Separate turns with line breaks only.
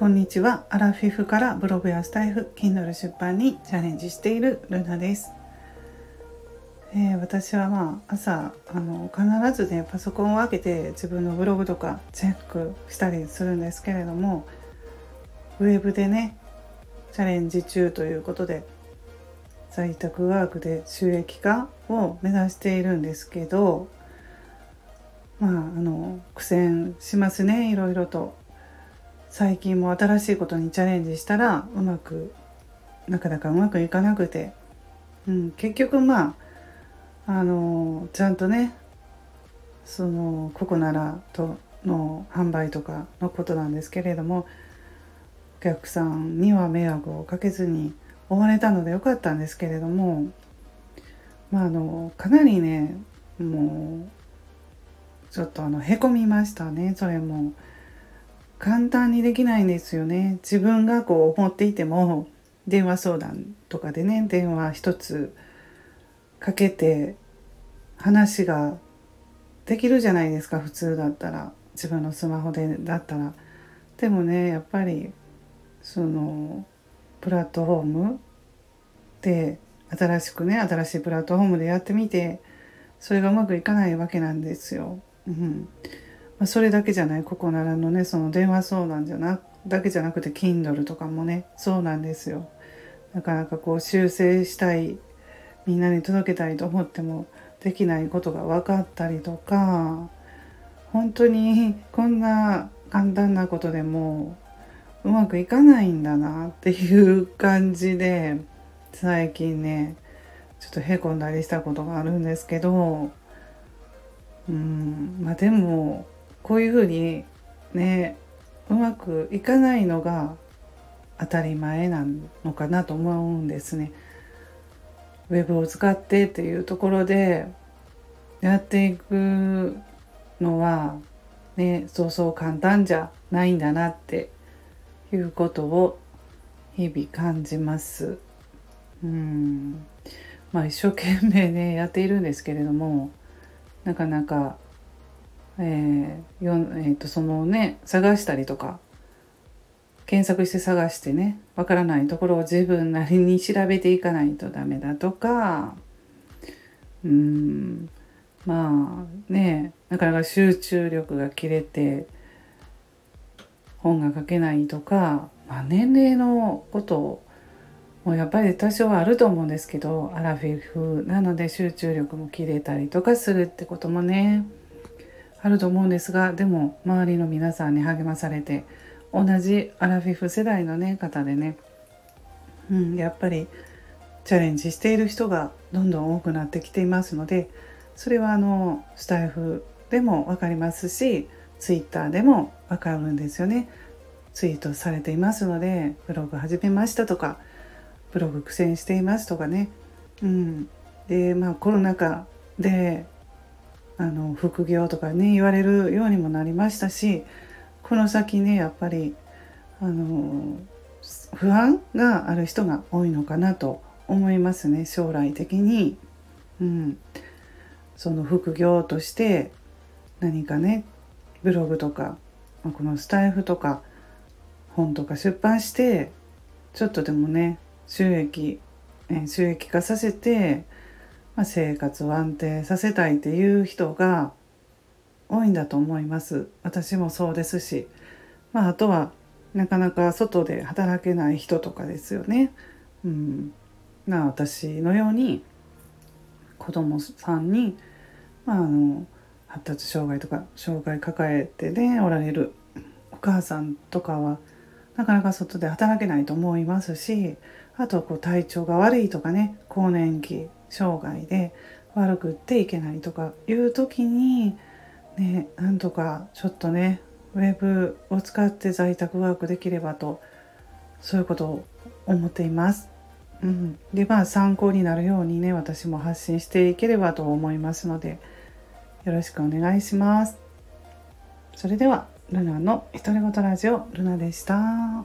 こんにちは。アラフィフからブログやスタイフ Kindle 出版にチャレンジしているルナです、えー、私はまあ朝あの必ずねパソコンを開けて自分のブログとかチェックしたりするんですけれどもウェブでねチャレンジ中ということで在宅ワークで収益化を目指しているんですけどまああの苦戦しますねいろいろと。最近も新しいことにチャレンジしたらうまくなかなかうまくいかなくて、うん、結局まああのちゃんとねそのココナラとの販売とかのことなんですけれどもお客さんには迷惑をかけずに終われたのでよかったんですけれどもまああのかなりねもうちょっとあのへこみましたねそれも。簡単にできないんですよね。自分がこう思っていても電話相談とかでね電話一つかけて話ができるじゃないですか。普通だったら。自分のスマホでだったら。でもねやっぱりそのプラットフォームで新しくね新しいプラットフォームでやってみてそれがうまくいかないわけなんですよ。うん。まあ、それだけじゃないここならのねその電話相談じゃなだけじゃなくて Kindle とかもねそうなんですよ。なかなかこう修正したいみんなに届けたいと思ってもできないことが分かったりとか本当にこんな簡単なことでもうまくいかないんだなっていう感じで最近ねちょっとへこんだりしたことがあるんですけどうんまあでもこういうふうにねうまくいかないのが当たり前なのかなと思うんですね。ウェブを使ってっていうところでやっていくのはねそうそう簡単じゃないんだなっていうことを日々感じます。うんまあ一生懸命ねやっているんですけれどもなかなかえーよえー、とそのね探したりとか検索して探してねわからないところを自分なりに調べていかないとダメだとかうんまあねなかなか集中力が切れて本が書けないとか、まあ、年齢のこともやっぱり多少はあると思うんですけどアラフィフなので集中力も切れたりとかするってこともね。あると思うんですがでも周りの皆さんに励まされて同じアラフィフ世代の、ね、方でね、うん、やっぱりチャレンジしている人がどんどん多くなってきていますのでそれはあのスタイフでも分かりますしツイッターでも分かるんですよね。ツイートされていますのでブログ始めましたとかブログ苦戦していますとかね。うん、でまあコロナ禍であの副業とかね言われるようにもなりましたしこの先ねやっぱりあの不安がある人が多いのかなと思いますね将来的に、うん、その副業として何かねブログとかこのスタイフとか本とか出版してちょっとでもね収益収益化させてまあ、生活を安定させたいっていう人が多いんだと思います。私もそうですし、まあ、あとはなかなか外で働けない人とかですよね。うん、まあ私のように子供さんに、まあ、あの発達障害とか障害抱えてねおられるお母さんとかはなかなか外で働けないと思いますしあとこう体調が悪いとかね更年期生涯で悪くっていけないとかいう時にねなんとかちょっとねウェブを使って在宅ワークできればとそういうことを思っています。うん、でまあ参考になるようにね私も発信していければと思いますのでよろしくお願いします。それではルナの独り言ラジオルナでした。